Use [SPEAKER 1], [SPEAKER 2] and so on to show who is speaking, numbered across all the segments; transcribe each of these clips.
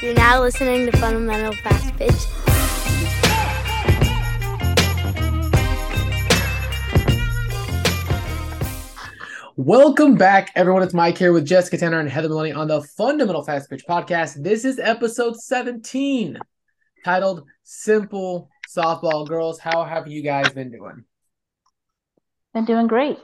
[SPEAKER 1] You're now listening to Fundamental Fast Pitch.
[SPEAKER 2] Welcome back, everyone. It's Mike here with Jessica Tanner and Heather Maloney on the Fundamental Fast Pitch Podcast. This is episode 17, titled Simple Softball. Girls, how have you guys been doing?
[SPEAKER 3] Been doing great.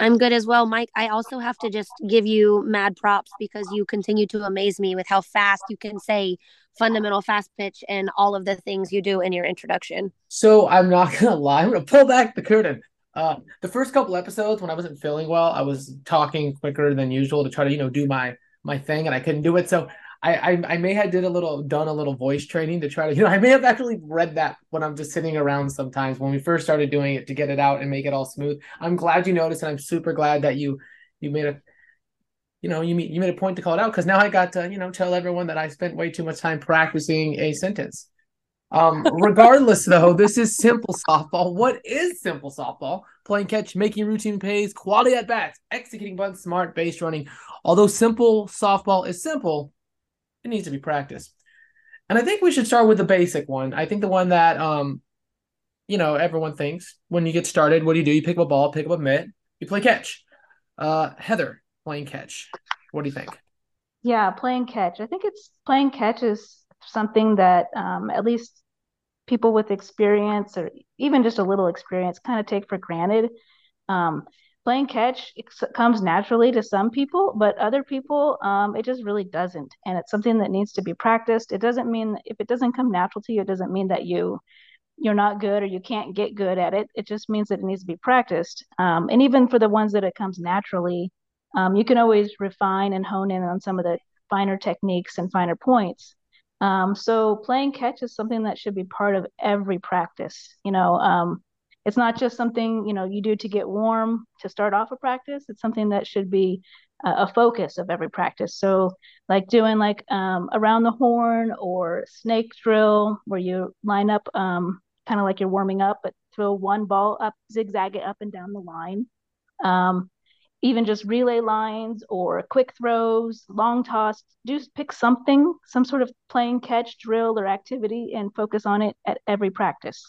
[SPEAKER 4] I'm good as well, Mike. I also have to just give you mad props because you continue to amaze me with how fast you can say fundamental fast pitch and all of the things you do in your introduction.
[SPEAKER 2] So I'm not gonna lie, I'm gonna pull back the curtain. Uh, the first couple episodes when I wasn't feeling well, I was talking quicker than usual to try to you know do my my thing, and I couldn't do it. So I, I I may have did a little done a little voice training to try to you know I may have actually read that when I'm just sitting around sometimes when we first started doing it to get it out and make it all smooth. I'm glad you noticed, and I'm super glad that you you made a you know you made, you made a point to call it out because now I got to you know tell everyone that I spent way too much time practicing a sentence. Um, regardless, though, this is simple softball. What is simple softball? Playing catch, making routine plays, quality at bats, executing bunts, smart base running. Although simple softball is simple, it needs to be practiced. And I think we should start with the basic one. I think the one that um, you know, everyone thinks when you get started, what do you do? You pick up a ball, pick up a mitt, you play catch. Uh, Heather, playing catch. What do you think?
[SPEAKER 3] Yeah, playing catch. I think it's playing catch is something that um, at least people with experience or even just a little experience kind of take for granted. Um, playing catch comes naturally to some people, but other people, um, it just really doesn't. And it's something that needs to be practiced. It doesn't mean if it doesn't come natural to you, it doesn't mean that you you're not good or you can't get good at it. It just means that it needs to be practiced. Um, and even for the ones that it comes naturally, um, you can always refine and hone in on some of the finer techniques and finer points. Um, so playing catch is something that should be part of every practice. You know, um, it's not just something you know you do to get warm to start off a practice. It's something that should be a focus of every practice. So like doing like um, around the horn or snake drill, where you line up um, kind of like you're warming up, but throw one ball up, zigzag it up and down the line. Um, even just relay lines or quick throws, long toss, do pick something, some sort of playing catch drill or activity and focus on it at every practice.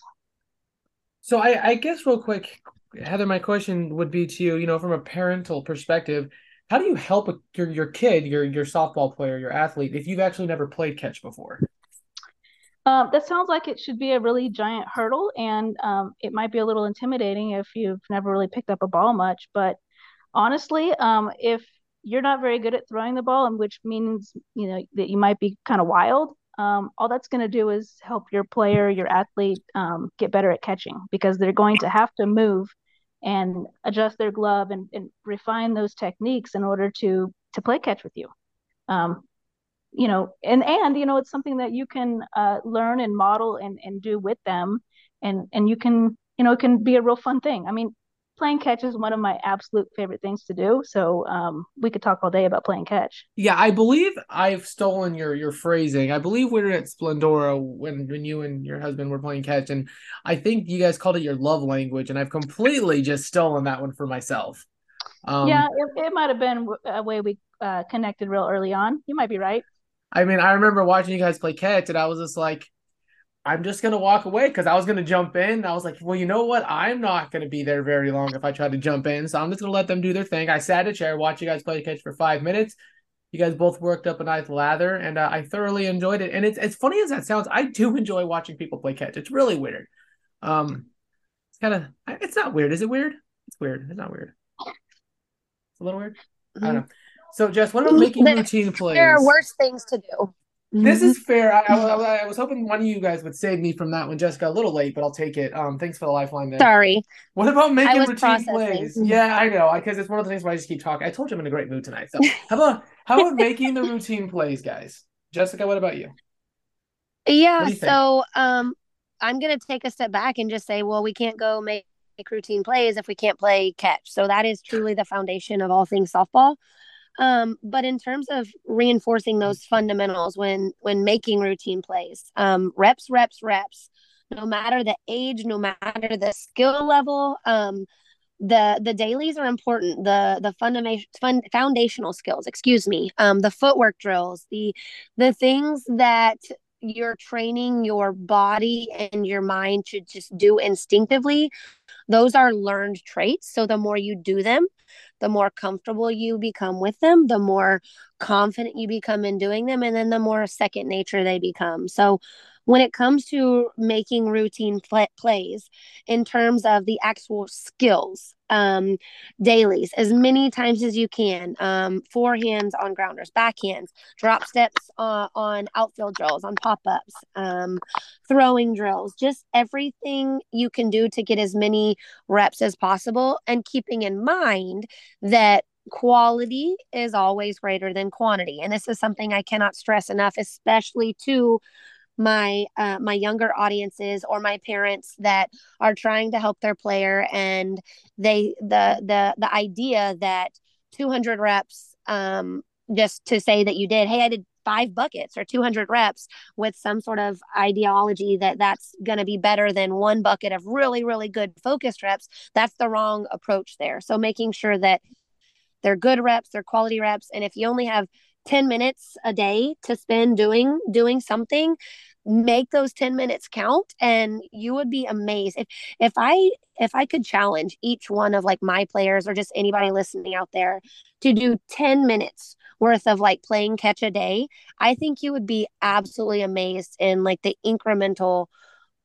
[SPEAKER 2] So I, I guess real quick, Heather, my question would be to you, you know, from a parental perspective, how do you help your your kid, your your softball player, your athlete, if you've actually never played catch before?
[SPEAKER 3] Um, that sounds like it should be a really giant hurdle, and um, it might be a little intimidating if you've never really picked up a ball much. But honestly, um, if you're not very good at throwing the ball, and which means you know that you might be kind of wild, um, all that's going to do is help your player, your athlete, um, get better at catching because they're going to have to move and adjust their glove and, and refine those techniques in order to to play catch with you. Um, you know, and and you know, it's something that you can uh, learn and model and and do with them, and and you can you know it can be a real fun thing. I mean, playing catch is one of my absolute favorite things to do. So um, we could talk all day about playing catch.
[SPEAKER 2] Yeah, I believe I've stolen your your phrasing. I believe we were at Splendora when when you and your husband were playing catch, and I think you guys called it your love language, and I've completely just stolen that one for myself.
[SPEAKER 3] Um, yeah, it, it might have been a way we uh, connected real early on. You might be right.
[SPEAKER 2] I mean, I remember watching you guys play catch, and I was just like, I'm just gonna walk away because I was gonna jump in. I was like, well, you know what? I'm not gonna be there very long if I try to jump in. So I'm just gonna let them do their thing. I sat in a chair, watched you guys play catch for five minutes. You guys both worked up a nice lather, and uh, I thoroughly enjoyed it. And it's as funny as that sounds, I do enjoy watching people play catch. It's really weird. Um, it's kind of it's not weird. Is it weird? It's weird. It's not weird. It's a little weird. Mm-hmm. I don't know. So, Jess, what about making routine plays?
[SPEAKER 4] There are worse things to do.
[SPEAKER 2] This is fair. I, I, I, was hoping one of you guys would save me from that one, Jessica. A little late, but I'll take it. Um, thanks for the lifeline there.
[SPEAKER 4] Sorry.
[SPEAKER 2] What about making routine processing. plays? Yeah, I know, because it's one of the things where I just keep talking. I told you I'm in a great mood tonight. So how about how about making the routine plays, guys? Jessica, what about you?
[SPEAKER 4] Yeah. You so um, I'm gonna take a step back and just say, well, we can't go make routine plays if we can't play catch. So that is truly the foundation of all things softball. Um, but in terms of reinforcing those fundamentals when when making routine plays, um, reps, reps, reps. No matter the age, no matter the skill level, um, the the dailies are important the the fundamental fun, foundational skills excuse me um the footwork drills the the things that you're training your body and your mind to just do instinctively those are learned traits so the more you do them the more comfortable you become with them the more confident you become in doing them and then the more second nature they become. So when it comes to making routine pl- plays in terms of the actual skills um, dailies as many times as you can um, forehands on grounders backhands drop steps uh, on outfield drills on pop-ups um, throwing drills just everything you can do to get as many reps as possible and keeping in mind that quality is always greater than quantity and this is something i cannot stress enough especially to my uh, my younger audiences or my parents that are trying to help their player and they the the the idea that 200 reps um just to say that you did hey i did five buckets or 200 reps with some sort of ideology that that's going to be better than one bucket of really really good focused reps that's the wrong approach there. So making sure that they're good reps they're quality reps and if you only have 10 minutes a day to spend doing doing something make those 10 minutes count and you would be amazed. If if i if i could challenge each one of like my players or just anybody listening out there to do 10 minutes worth of like playing catch a day i think you would be absolutely amazed in like the incremental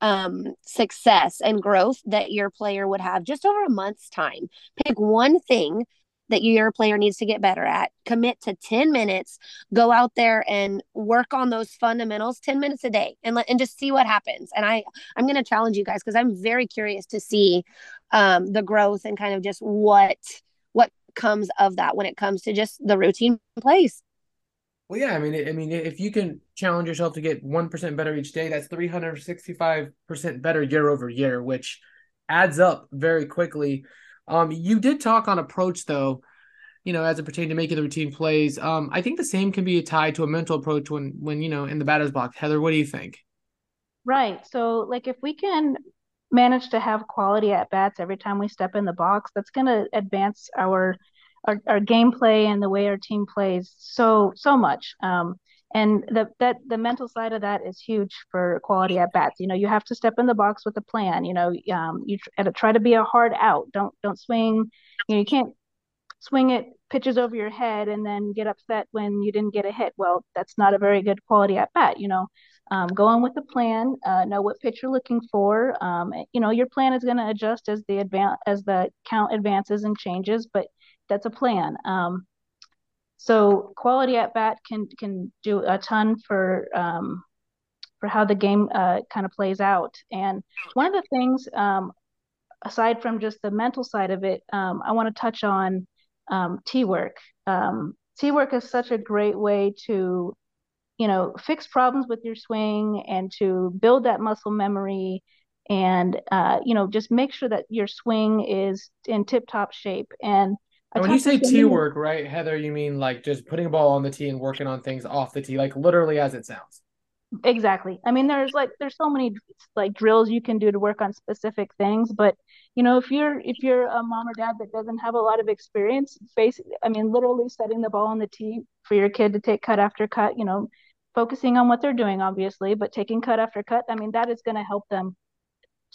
[SPEAKER 4] um success and growth that your player would have just over a month's time. Pick one thing that your player needs to get better at. Commit to 10 minutes, go out there and work on those fundamentals 10 minutes a day and let and just see what happens. And I I'm going to challenge you guys because I'm very curious to see um, the growth and kind of just what what comes of that when it comes to just the routine plays.
[SPEAKER 2] Well, yeah, I mean, I mean, if you can challenge yourself to get one percent better each day, that's three hundred sixty-five percent better year over year, which adds up very quickly. Um, you did talk on approach though, you know, as it pertained to making the routine plays. Um, I think the same can be tied to a mental approach when when you know in the batter's box. Heather, what do you think?
[SPEAKER 3] Right. So, like, if we can manage to have quality at bats every time we step in the box, that's going to advance our, our our gameplay and the way our team plays so so much. Um, and the that the mental side of that is huge for quality at bats. You know, you have to step in the box with a plan. You know, um, you try to be a hard out. Don't don't swing. You know, you can't swing it pitches over your head and then get upset when you didn't get a hit. Well, that's not a very good quality at bat. You know, um, go on with the plan. Uh, know what pitch you're looking for. Um, you know, your plan is going to adjust as the advance as the count advances and changes, but that's a plan. Um, so quality at bat can can do a ton for um, for how the game uh, kind of plays out. And one of the things, um, aside from just the mental side of it, um, I want to touch on um, T work. Um, T work is such a great way to, you know, fix problems with your swing and to build that muscle memory and uh, you know just make sure that your swing is in tip top shape and
[SPEAKER 2] and when you say tee work, right, Heather, you mean like just putting a ball on the tee and working on things off the tee, like literally as it sounds.
[SPEAKER 3] Exactly. I mean, there's like there's so many like drills you can do to work on specific things, but you know, if you're if you're a mom or dad that doesn't have a lot of experience, basically, I mean, literally setting the ball on the tee for your kid to take cut after cut, you know, focusing on what they're doing, obviously, but taking cut after cut. I mean, that is going to help them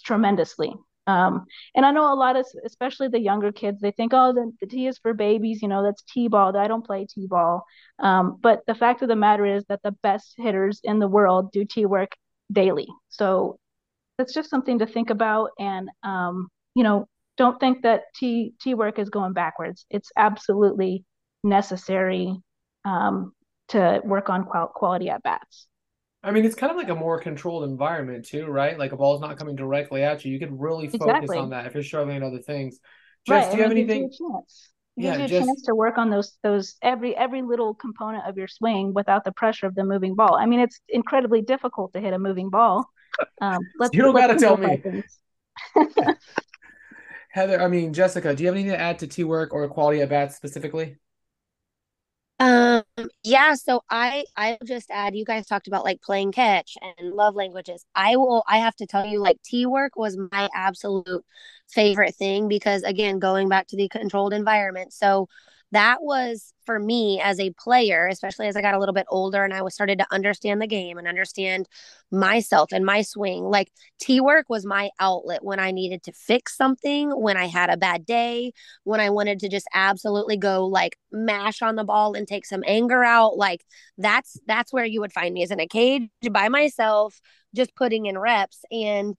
[SPEAKER 3] tremendously. Um, and I know a lot of, especially the younger kids, they think, oh, the, the tee is for babies, you know, that's T-ball. I don't play T-ball. Um, but the fact of the matter is that the best hitters in the world do T work daily. So that's just something to think about. And, um, you know, don't think that T, T work is going backwards. It's absolutely necessary um, to work on qual- quality at bats.
[SPEAKER 2] I mean, it's kind of like a more controlled environment too, right? Like a ball's not coming directly at you. You can really focus exactly. on that if you're struggling at other things. Jess, right. do you have anything?
[SPEAKER 3] You yeah, gives you a chance to work on those those every every little component of your swing without the pressure of the moving ball. I mean, it's incredibly difficult to hit a moving ball.
[SPEAKER 2] Um, let's, you don't got to tell me. Heather, I mean Jessica, do you have anything to add to T work or quality at bats specifically?
[SPEAKER 4] Um, yeah, so I I'll just add you guys talked about like playing catch and love languages. I will I have to tell you like T work was my absolute favorite thing because again, going back to the controlled environment. So that was for me as a player, especially as I got a little bit older and I was started to understand the game and understand myself and my swing. Like T work was my outlet when I needed to fix something, when I had a bad day, when I wanted to just absolutely go like mash on the ball and take some anger out. Like that's that's where you would find me as in a cage by myself, just putting in reps. And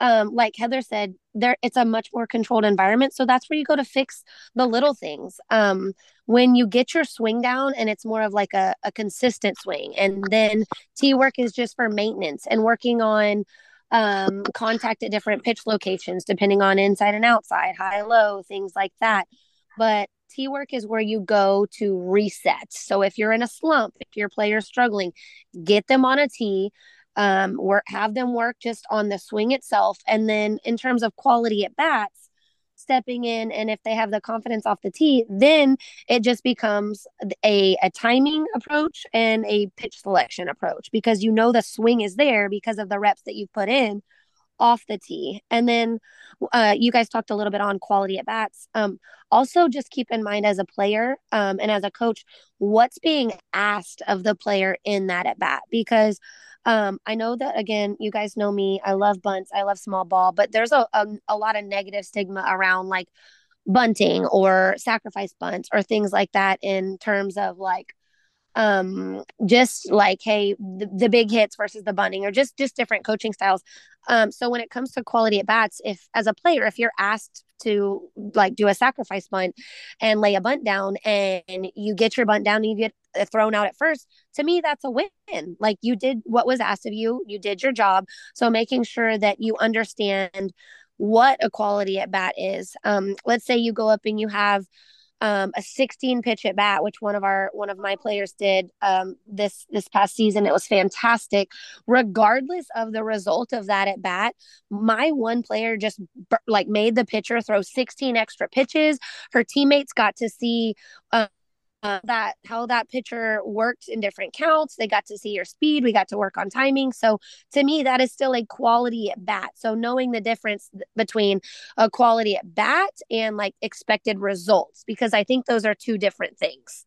[SPEAKER 4] um, like Heather said, there it's a much more controlled environment. So that's where you go to fix the little things. Um, when you get your swing down and it's more of like a, a consistent swing, and then T work is just for maintenance and working on um, contact at different pitch locations, depending on inside and outside, high, low, things like that. But T work is where you go to reset. So if you're in a slump, if your player's struggling, get them on a tee um, work have them work just on the swing itself, and then in terms of quality at bats, stepping in and if they have the confidence off the tee then it just becomes a, a timing approach and a pitch selection approach because you know the swing is there because of the reps that you've put in off the tee. And then uh, you guys talked a little bit on quality at bats. Um, also, just keep in mind as a player um, and as a coach, what's being asked of the player in that at bat. Because um, I know that, again, you guys know me. I love bunts, I love small ball, but there's a, a, a lot of negative stigma around like bunting or sacrifice bunts or things like that in terms of like um just like hey the, the big hits versus the bunting or just just different coaching styles. Um so when it comes to quality at bats if as a player if you're asked to like do a sacrifice bunt and lay a bunt down and you get your bunt down and you get thrown out at first to me that's a win. Like you did what was asked of you. You did your job. So making sure that you understand what a quality at bat is. Um let's say you go up and you have um, a 16 pitch at bat, which one of our one of my players did um, this this past season. It was fantastic. Regardless of the result of that at bat, my one player just like made the pitcher throw 16 extra pitches. Her teammates got to see. Um, uh, that how that pitcher worked in different counts. They got to see your speed. We got to work on timing. So to me, that is still a quality at bat. So knowing the difference th- between a quality at bat and like expected results, because I think those are two different things.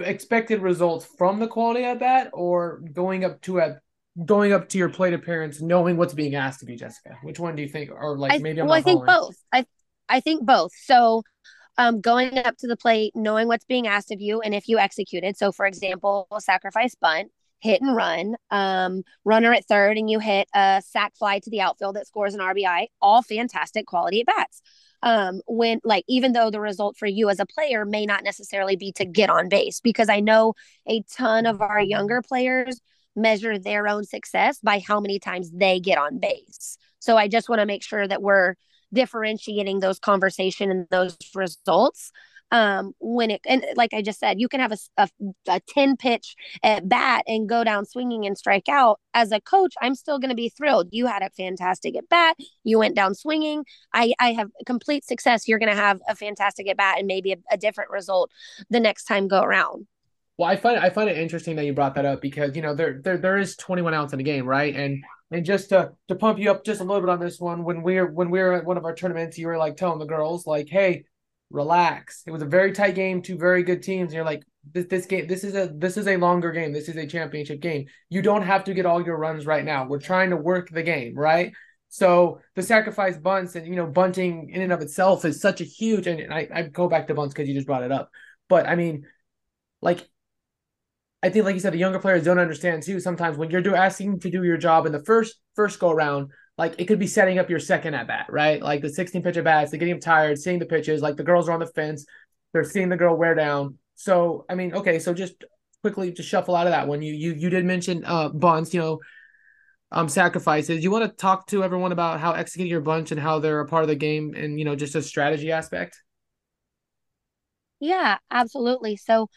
[SPEAKER 2] Expected results from the quality at bat, or going up to a going up to your plate appearance, knowing what's being asked of you, Jessica. Which one do you think, or like maybe I'm
[SPEAKER 4] well, I think both. I I think both. So um, going up to the plate, knowing what's being asked of you, and if you executed. So, for example, sacrifice bunt, hit and run, um, runner at third, and you hit a sac fly to the outfield that scores an RBI. All fantastic quality at bats. Um, when like even though the result for you as a player may not necessarily be to get on base, because I know a ton of our younger players measure their own success by how many times they get on base. So I just want to make sure that we're differentiating those conversation and those results um when it and like i just said you can have a, a, a 10 pitch at bat and go down swinging and strike out. As a coach i'm still going to be thrilled. You had a fantastic at bat. You went down swinging. I i have complete success. You're going to have a fantastic at bat and maybe a, a different result the next time go around.
[SPEAKER 2] Well, I find I find it interesting that you brought that up because you know there there there is 21 outs in a game, right? And and just to to pump you up just a little bit on this one, when we are when we were at one of our tournaments, you were like telling the girls like, "Hey, relax." It was a very tight game, two very good teams. And you're like, "This this game, this is a this is a longer game. This is a championship game. You don't have to get all your runs right now. We're trying to work the game, right?" So the sacrifice bunts and you know bunting in and of itself is such a huge. And I I go back to bunts because you just brought it up, but I mean, like I think, like you said, the younger players don't understand too. Sometimes when you're do asking to do your job in the first first go around, like it could be setting up your second at bat, right? Like the 16 pitch at bats, they're getting tired, seeing the pitches. Like the girls are on the fence, they're seeing the girl wear down. So I mean, okay, so just quickly to shuffle out of that one. You you you did mention uh bunts, you know, um sacrifices. You want to talk to everyone about how executing your bunch and how they're a part of the game and you know just a strategy aspect.
[SPEAKER 4] Yeah, absolutely. So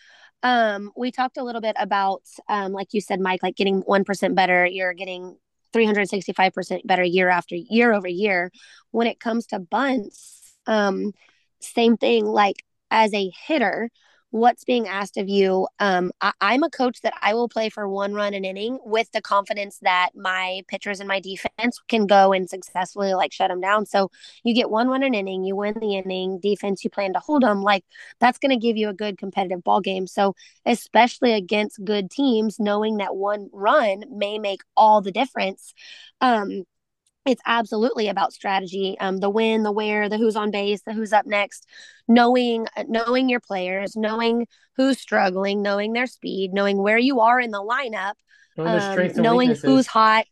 [SPEAKER 4] um, we talked a little bit about, um, like you said, Mike, like getting 1% better, you're getting 365% better year after year over year. When it comes to bunts, um, same thing, like as a hitter, what's being asked of you. Um, I, am a coach that I will play for one run an inning with the confidence that my pitchers and my defense can go and successfully like shut them down. So you get one run an inning, you win the inning, defense, you plan to hold them. Like that's going to give you a good competitive ball game. So especially against good teams, knowing that one run may make all the difference. Um, it's absolutely about strategy um, the when the where the who's on base the who's up next knowing uh, knowing your players knowing who's struggling knowing their speed knowing where you are in the lineup knowing, um, knowing who's hot.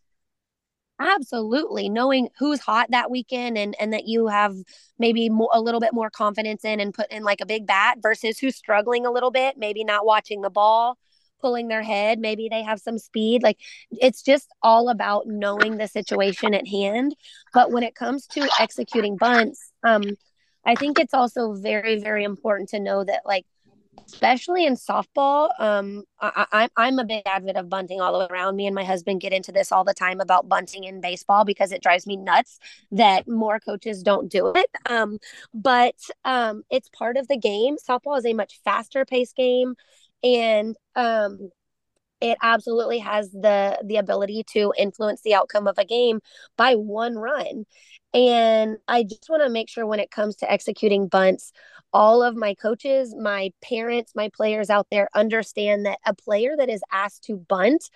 [SPEAKER 4] Absolutely. Knowing who's hot that weekend and and that you have maybe more, a little bit more confidence in and put in like a big bat versus who's struggling a little bit maybe not watching the ball pulling their head. Maybe they have some speed. Like it's just all about knowing the situation at hand. But when it comes to executing bunts, um, I think it's also very, very important to know that like especially in softball. Um, I, I, am a big advocate of bunting all around. Me and my husband get into this all the time about bunting in baseball because it drives me nuts that more coaches don't do it. Um, but um, it's part of the game. Softball is a much faster paced game and um, it absolutely has the the ability to influence the outcome of a game by one run and i just want to make sure when it comes to executing bunts all of my coaches my parents my players out there understand that a player that is asked to bunt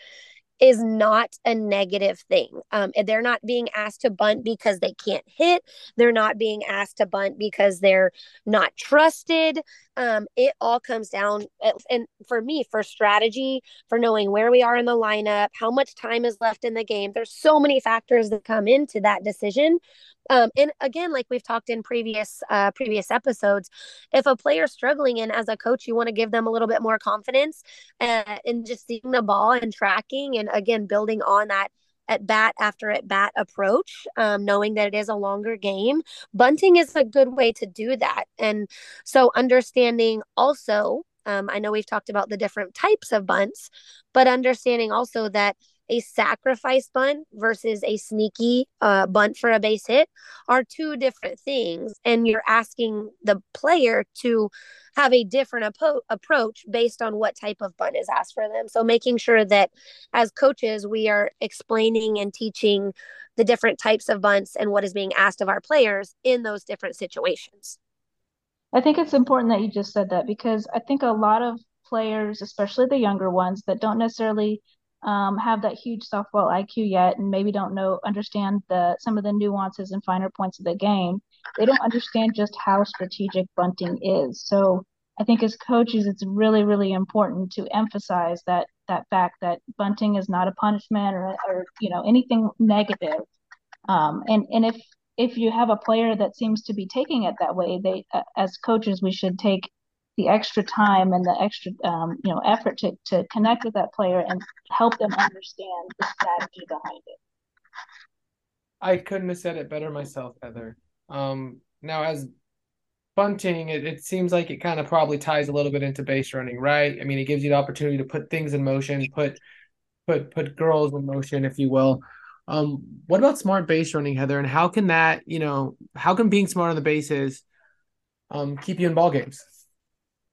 [SPEAKER 4] is not a negative thing. Um, they're not being asked to bunt because they can't hit. They're not being asked to bunt because they're not trusted. Um, it all comes down, and for me, for strategy, for knowing where we are in the lineup, how much time is left in the game. There's so many factors that come into that decision. Um, and again, like we've talked in previous uh, previous episodes, if a player's struggling and as a coach, you want to give them a little bit more confidence uh, in just seeing the ball and tracking, and again, building on that at bat after at bat approach, um, knowing that it is a longer game. Bunting is a good way to do that. And so, understanding also, um, I know we've talked about the different types of bunts, but understanding also that a sacrifice bunt versus a sneaky uh, bunt for a base hit are two different things. And you're asking the player to have a different apo- approach based on what type of bunt is asked for them. So making sure that as coaches, we are explaining and teaching the different types of bunts and what is being asked of our players in those different situations.
[SPEAKER 3] I think it's important that you just said that because I think a lot of players, especially the younger ones that don't necessarily um, have that huge softball IQ yet and maybe don't know understand the some of the nuances and finer points of the game. They don't understand just how strategic bunting is. So I think as coaches, it's really really important to emphasize that that fact that bunting is not a punishment or, or you know anything negative. Um, and and if if you have a player that seems to be taking it that way, they uh, as coaches we should take the extra time and the extra um, you know effort to to connect with that player and help them understand the strategy behind it.
[SPEAKER 2] I couldn't have said it better myself, Heather. Um, now, as bunting, it, it seems like it kind of probably ties a little bit into base running, right? I mean, it gives you the opportunity to put things in motion, put put put girls in motion, if you will. Um, what about smart base running, Heather? And how can that, you know, how can being smart on the bases um, keep you in ball games?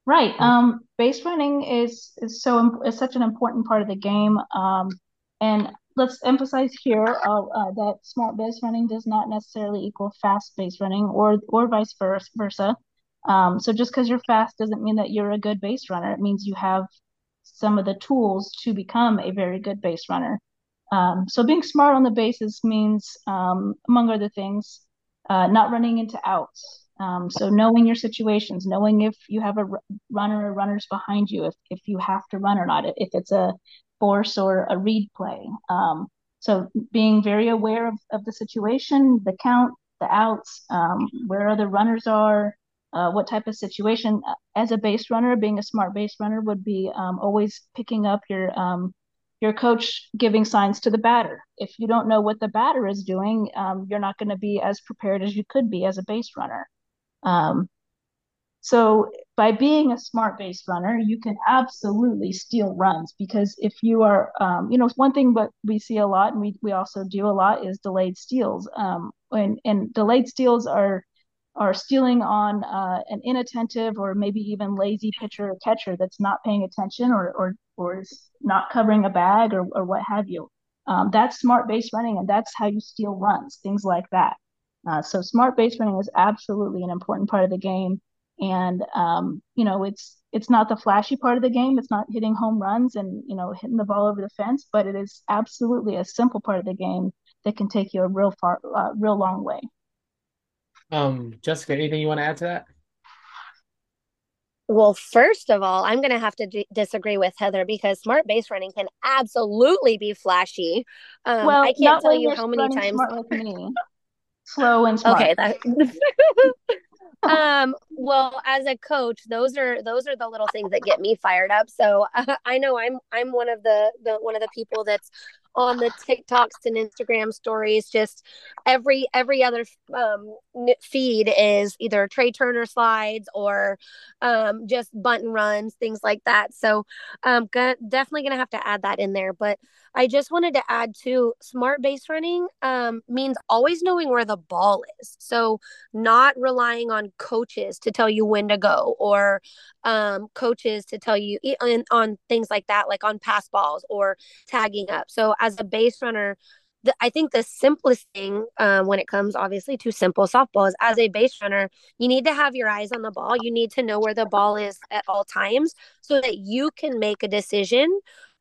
[SPEAKER 3] Right. Um, base running is is so is such an important part of the game. Um, and let's emphasize here uh, uh, that smart base running does not necessarily equal fast base running, or or vice versa. Um, so just because you're fast doesn't mean that you're a good base runner. It means you have some of the tools to become a very good base runner. Um, so being smart on the bases means, um, among other things, uh, not running into outs. Um, so knowing your situations, knowing if you have a runner or runners behind you, if, if you have to run or not, if it's a force or a read play. Um, so being very aware of, of the situation, the count, the outs, um, where other runners are, uh, what type of situation. As a base runner, being a smart base runner would be um, always picking up your um, your coach giving signs to the batter. If you don't know what the batter is doing, um, you're not going to be as prepared as you could be as a base runner. Um, so by being a smart base runner, you can absolutely steal runs because if you are, um, you know, one thing but we see a lot and we, we also do a lot is delayed steals. Um, and, and delayed steals are are stealing on uh, an inattentive or maybe even lazy pitcher or catcher that's not paying attention or or or is not covering a bag or or what have you. Um, that's smart base running, and that's how you steal runs, things like that. Uh, so smart base running is absolutely an important part of the game, and um, you know it's it's not the flashy part of the game. It's not hitting home runs and you know hitting the ball over the fence, but it is absolutely a simple part of the game that can take you a real far, uh, real long way.
[SPEAKER 2] Um, Jessica, anything you want to add to that?
[SPEAKER 4] Well, first of all, I'm going to have to d- disagree with Heather because smart base running can absolutely be flashy. Um, well, I can't tell you how many times.
[SPEAKER 3] Slow and smart.
[SPEAKER 4] Okay, that... um well as a coach those are those are the little things that get me fired up so uh, i know i'm i'm one of the the one of the people that's on the TikToks and Instagram stories. Just every every other um, feed is either Trea Turner slides or um, just button runs, things like that. So um, gonna, definitely gonna have to add that in there. But I just wanted to add to smart base running um, means always knowing where the ball is. So not relying on coaches to tell you when to go or um, coaches to tell you on, on things like that, like on pass balls or tagging up. So as a base runner, the, I think the simplest thing um, when it comes, obviously, to simple softball is as a base runner, you need to have your eyes on the ball. You need to know where the ball is at all times so that you can make a decision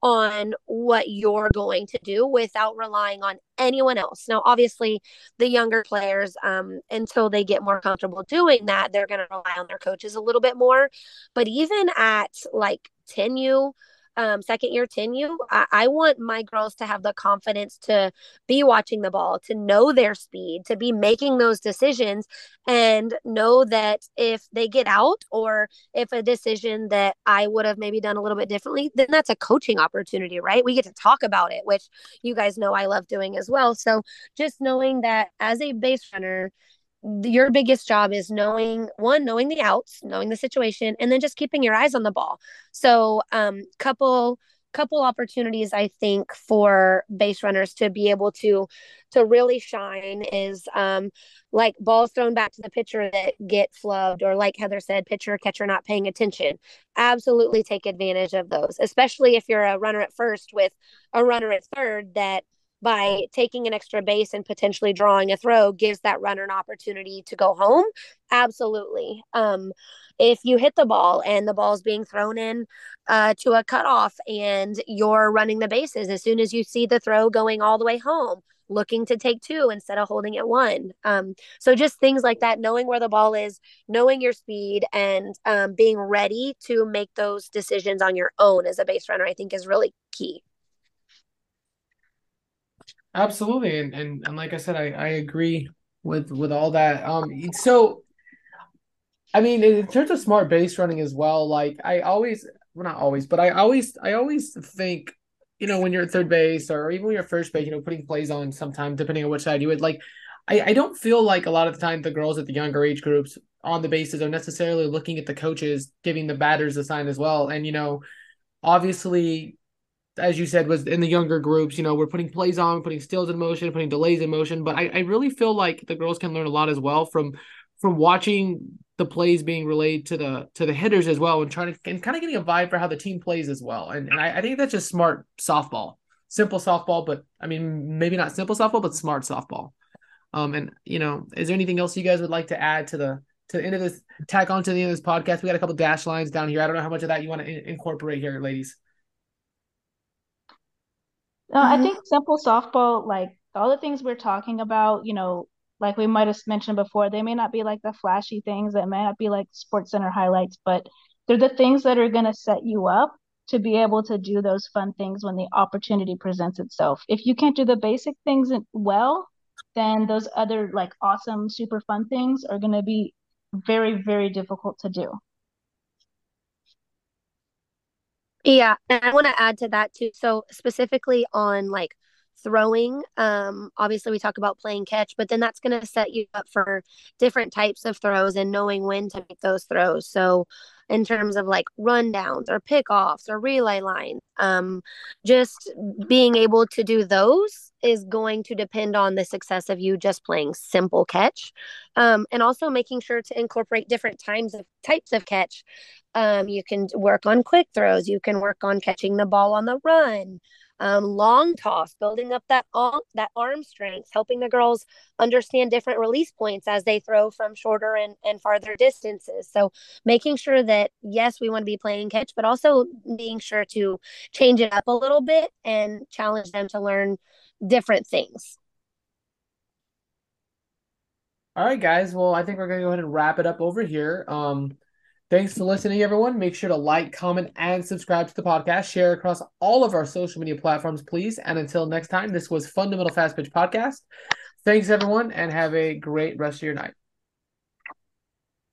[SPEAKER 4] on what you're going to do without relying on anyone else. Now, obviously, the younger players, um, until they get more comfortable doing that, they're going to rely on their coaches a little bit more. But even at like 10U, um, second year 10U, I, I want my girls to have the confidence to be watching the ball, to know their speed, to be making those decisions, and know that if they get out or if a decision that I would have maybe done a little bit differently, then that's a coaching opportunity, right? We get to talk about it, which you guys know I love doing as well. So just knowing that as a base runner, your biggest job is knowing one knowing the outs knowing the situation and then just keeping your eyes on the ball. So um couple couple opportunities i think for base runners to be able to to really shine is um like balls thrown back to the pitcher that get flubbed or like heather said pitcher catcher not paying attention. Absolutely take advantage of those especially if you're a runner at first with a runner at third that by taking an extra base and potentially drawing a throw gives that runner an opportunity to go home? Absolutely. Um if you hit the ball and the ball's being thrown in uh, to a cutoff and you're running the bases as soon as you see the throw going all the way home looking to take two instead of holding it one. Um, so just things like that knowing where the ball is knowing your speed and um, being ready to make those decisions on your own as a base runner i think is really key
[SPEAKER 2] Absolutely, and and, and like I said, I, I agree with with all that. Um, so I mean, in terms of smart base running as well, like I always, well, not always, but I always, I always think, you know, when you're at third base or even when you're first base, you know, putting plays on sometimes depending on which side you would like. I, I don't feel like a lot of the time the girls at the younger age groups on the bases are necessarily looking at the coaches giving the batters a sign as well. And you know, obviously as you said, was in the younger groups. You know, we're putting plays on, putting stills in motion, putting delays in motion. But I, I really feel like the girls can learn a lot as well from from watching the plays being relayed to the to the hitters as well, and trying to and kind of getting a vibe for how the team plays as well. And, and I, I think that's just smart softball, simple softball, but I mean maybe not simple softball, but smart softball. Um, and you know, is there anything else you guys would like to add to the to the end of this tack on to the end of this podcast? We got a couple dash lines down here. I don't know how much of that you want to in- incorporate here, ladies.
[SPEAKER 3] No, I mm-hmm. think simple softball, like all the things we're talking about, you know, like we might have mentioned before, they may not be like the flashy things, that may not be like Sports Center highlights, but they're the things that are going to set you up to be able to do those fun things when the opportunity presents itself. If you can't do the basic things well, then those other like awesome, super fun things are going to be very, very difficult to do.
[SPEAKER 4] Yeah, and I want to add to that too. So specifically on like throwing, um, obviously we talk about playing catch, but then that's going to set you up for different types of throws and knowing when to make those throws. So in terms of like rundowns or pickoffs or relay lines, um, just being able to do those is going to depend on the success of you just playing simple catch um, and also making sure to incorporate different times of types of catch um, you can work on quick throws you can work on catching the ball on the run um, long toss, building up that that arm strength, helping the girls understand different release points as they throw from shorter and, and farther distances. So making sure that yes, we want to be playing catch, but also being sure to change it up a little bit and challenge them to learn different things.
[SPEAKER 2] All right, guys. Well, I think we're gonna go ahead and wrap it up over here. Um, Thanks for listening, everyone. Make sure to like, comment, and subscribe to the podcast. Share across all of our social media platforms, please. And until next time, this was Fundamental Fast Pitch Podcast. Thanks, everyone, and have a great rest of your night.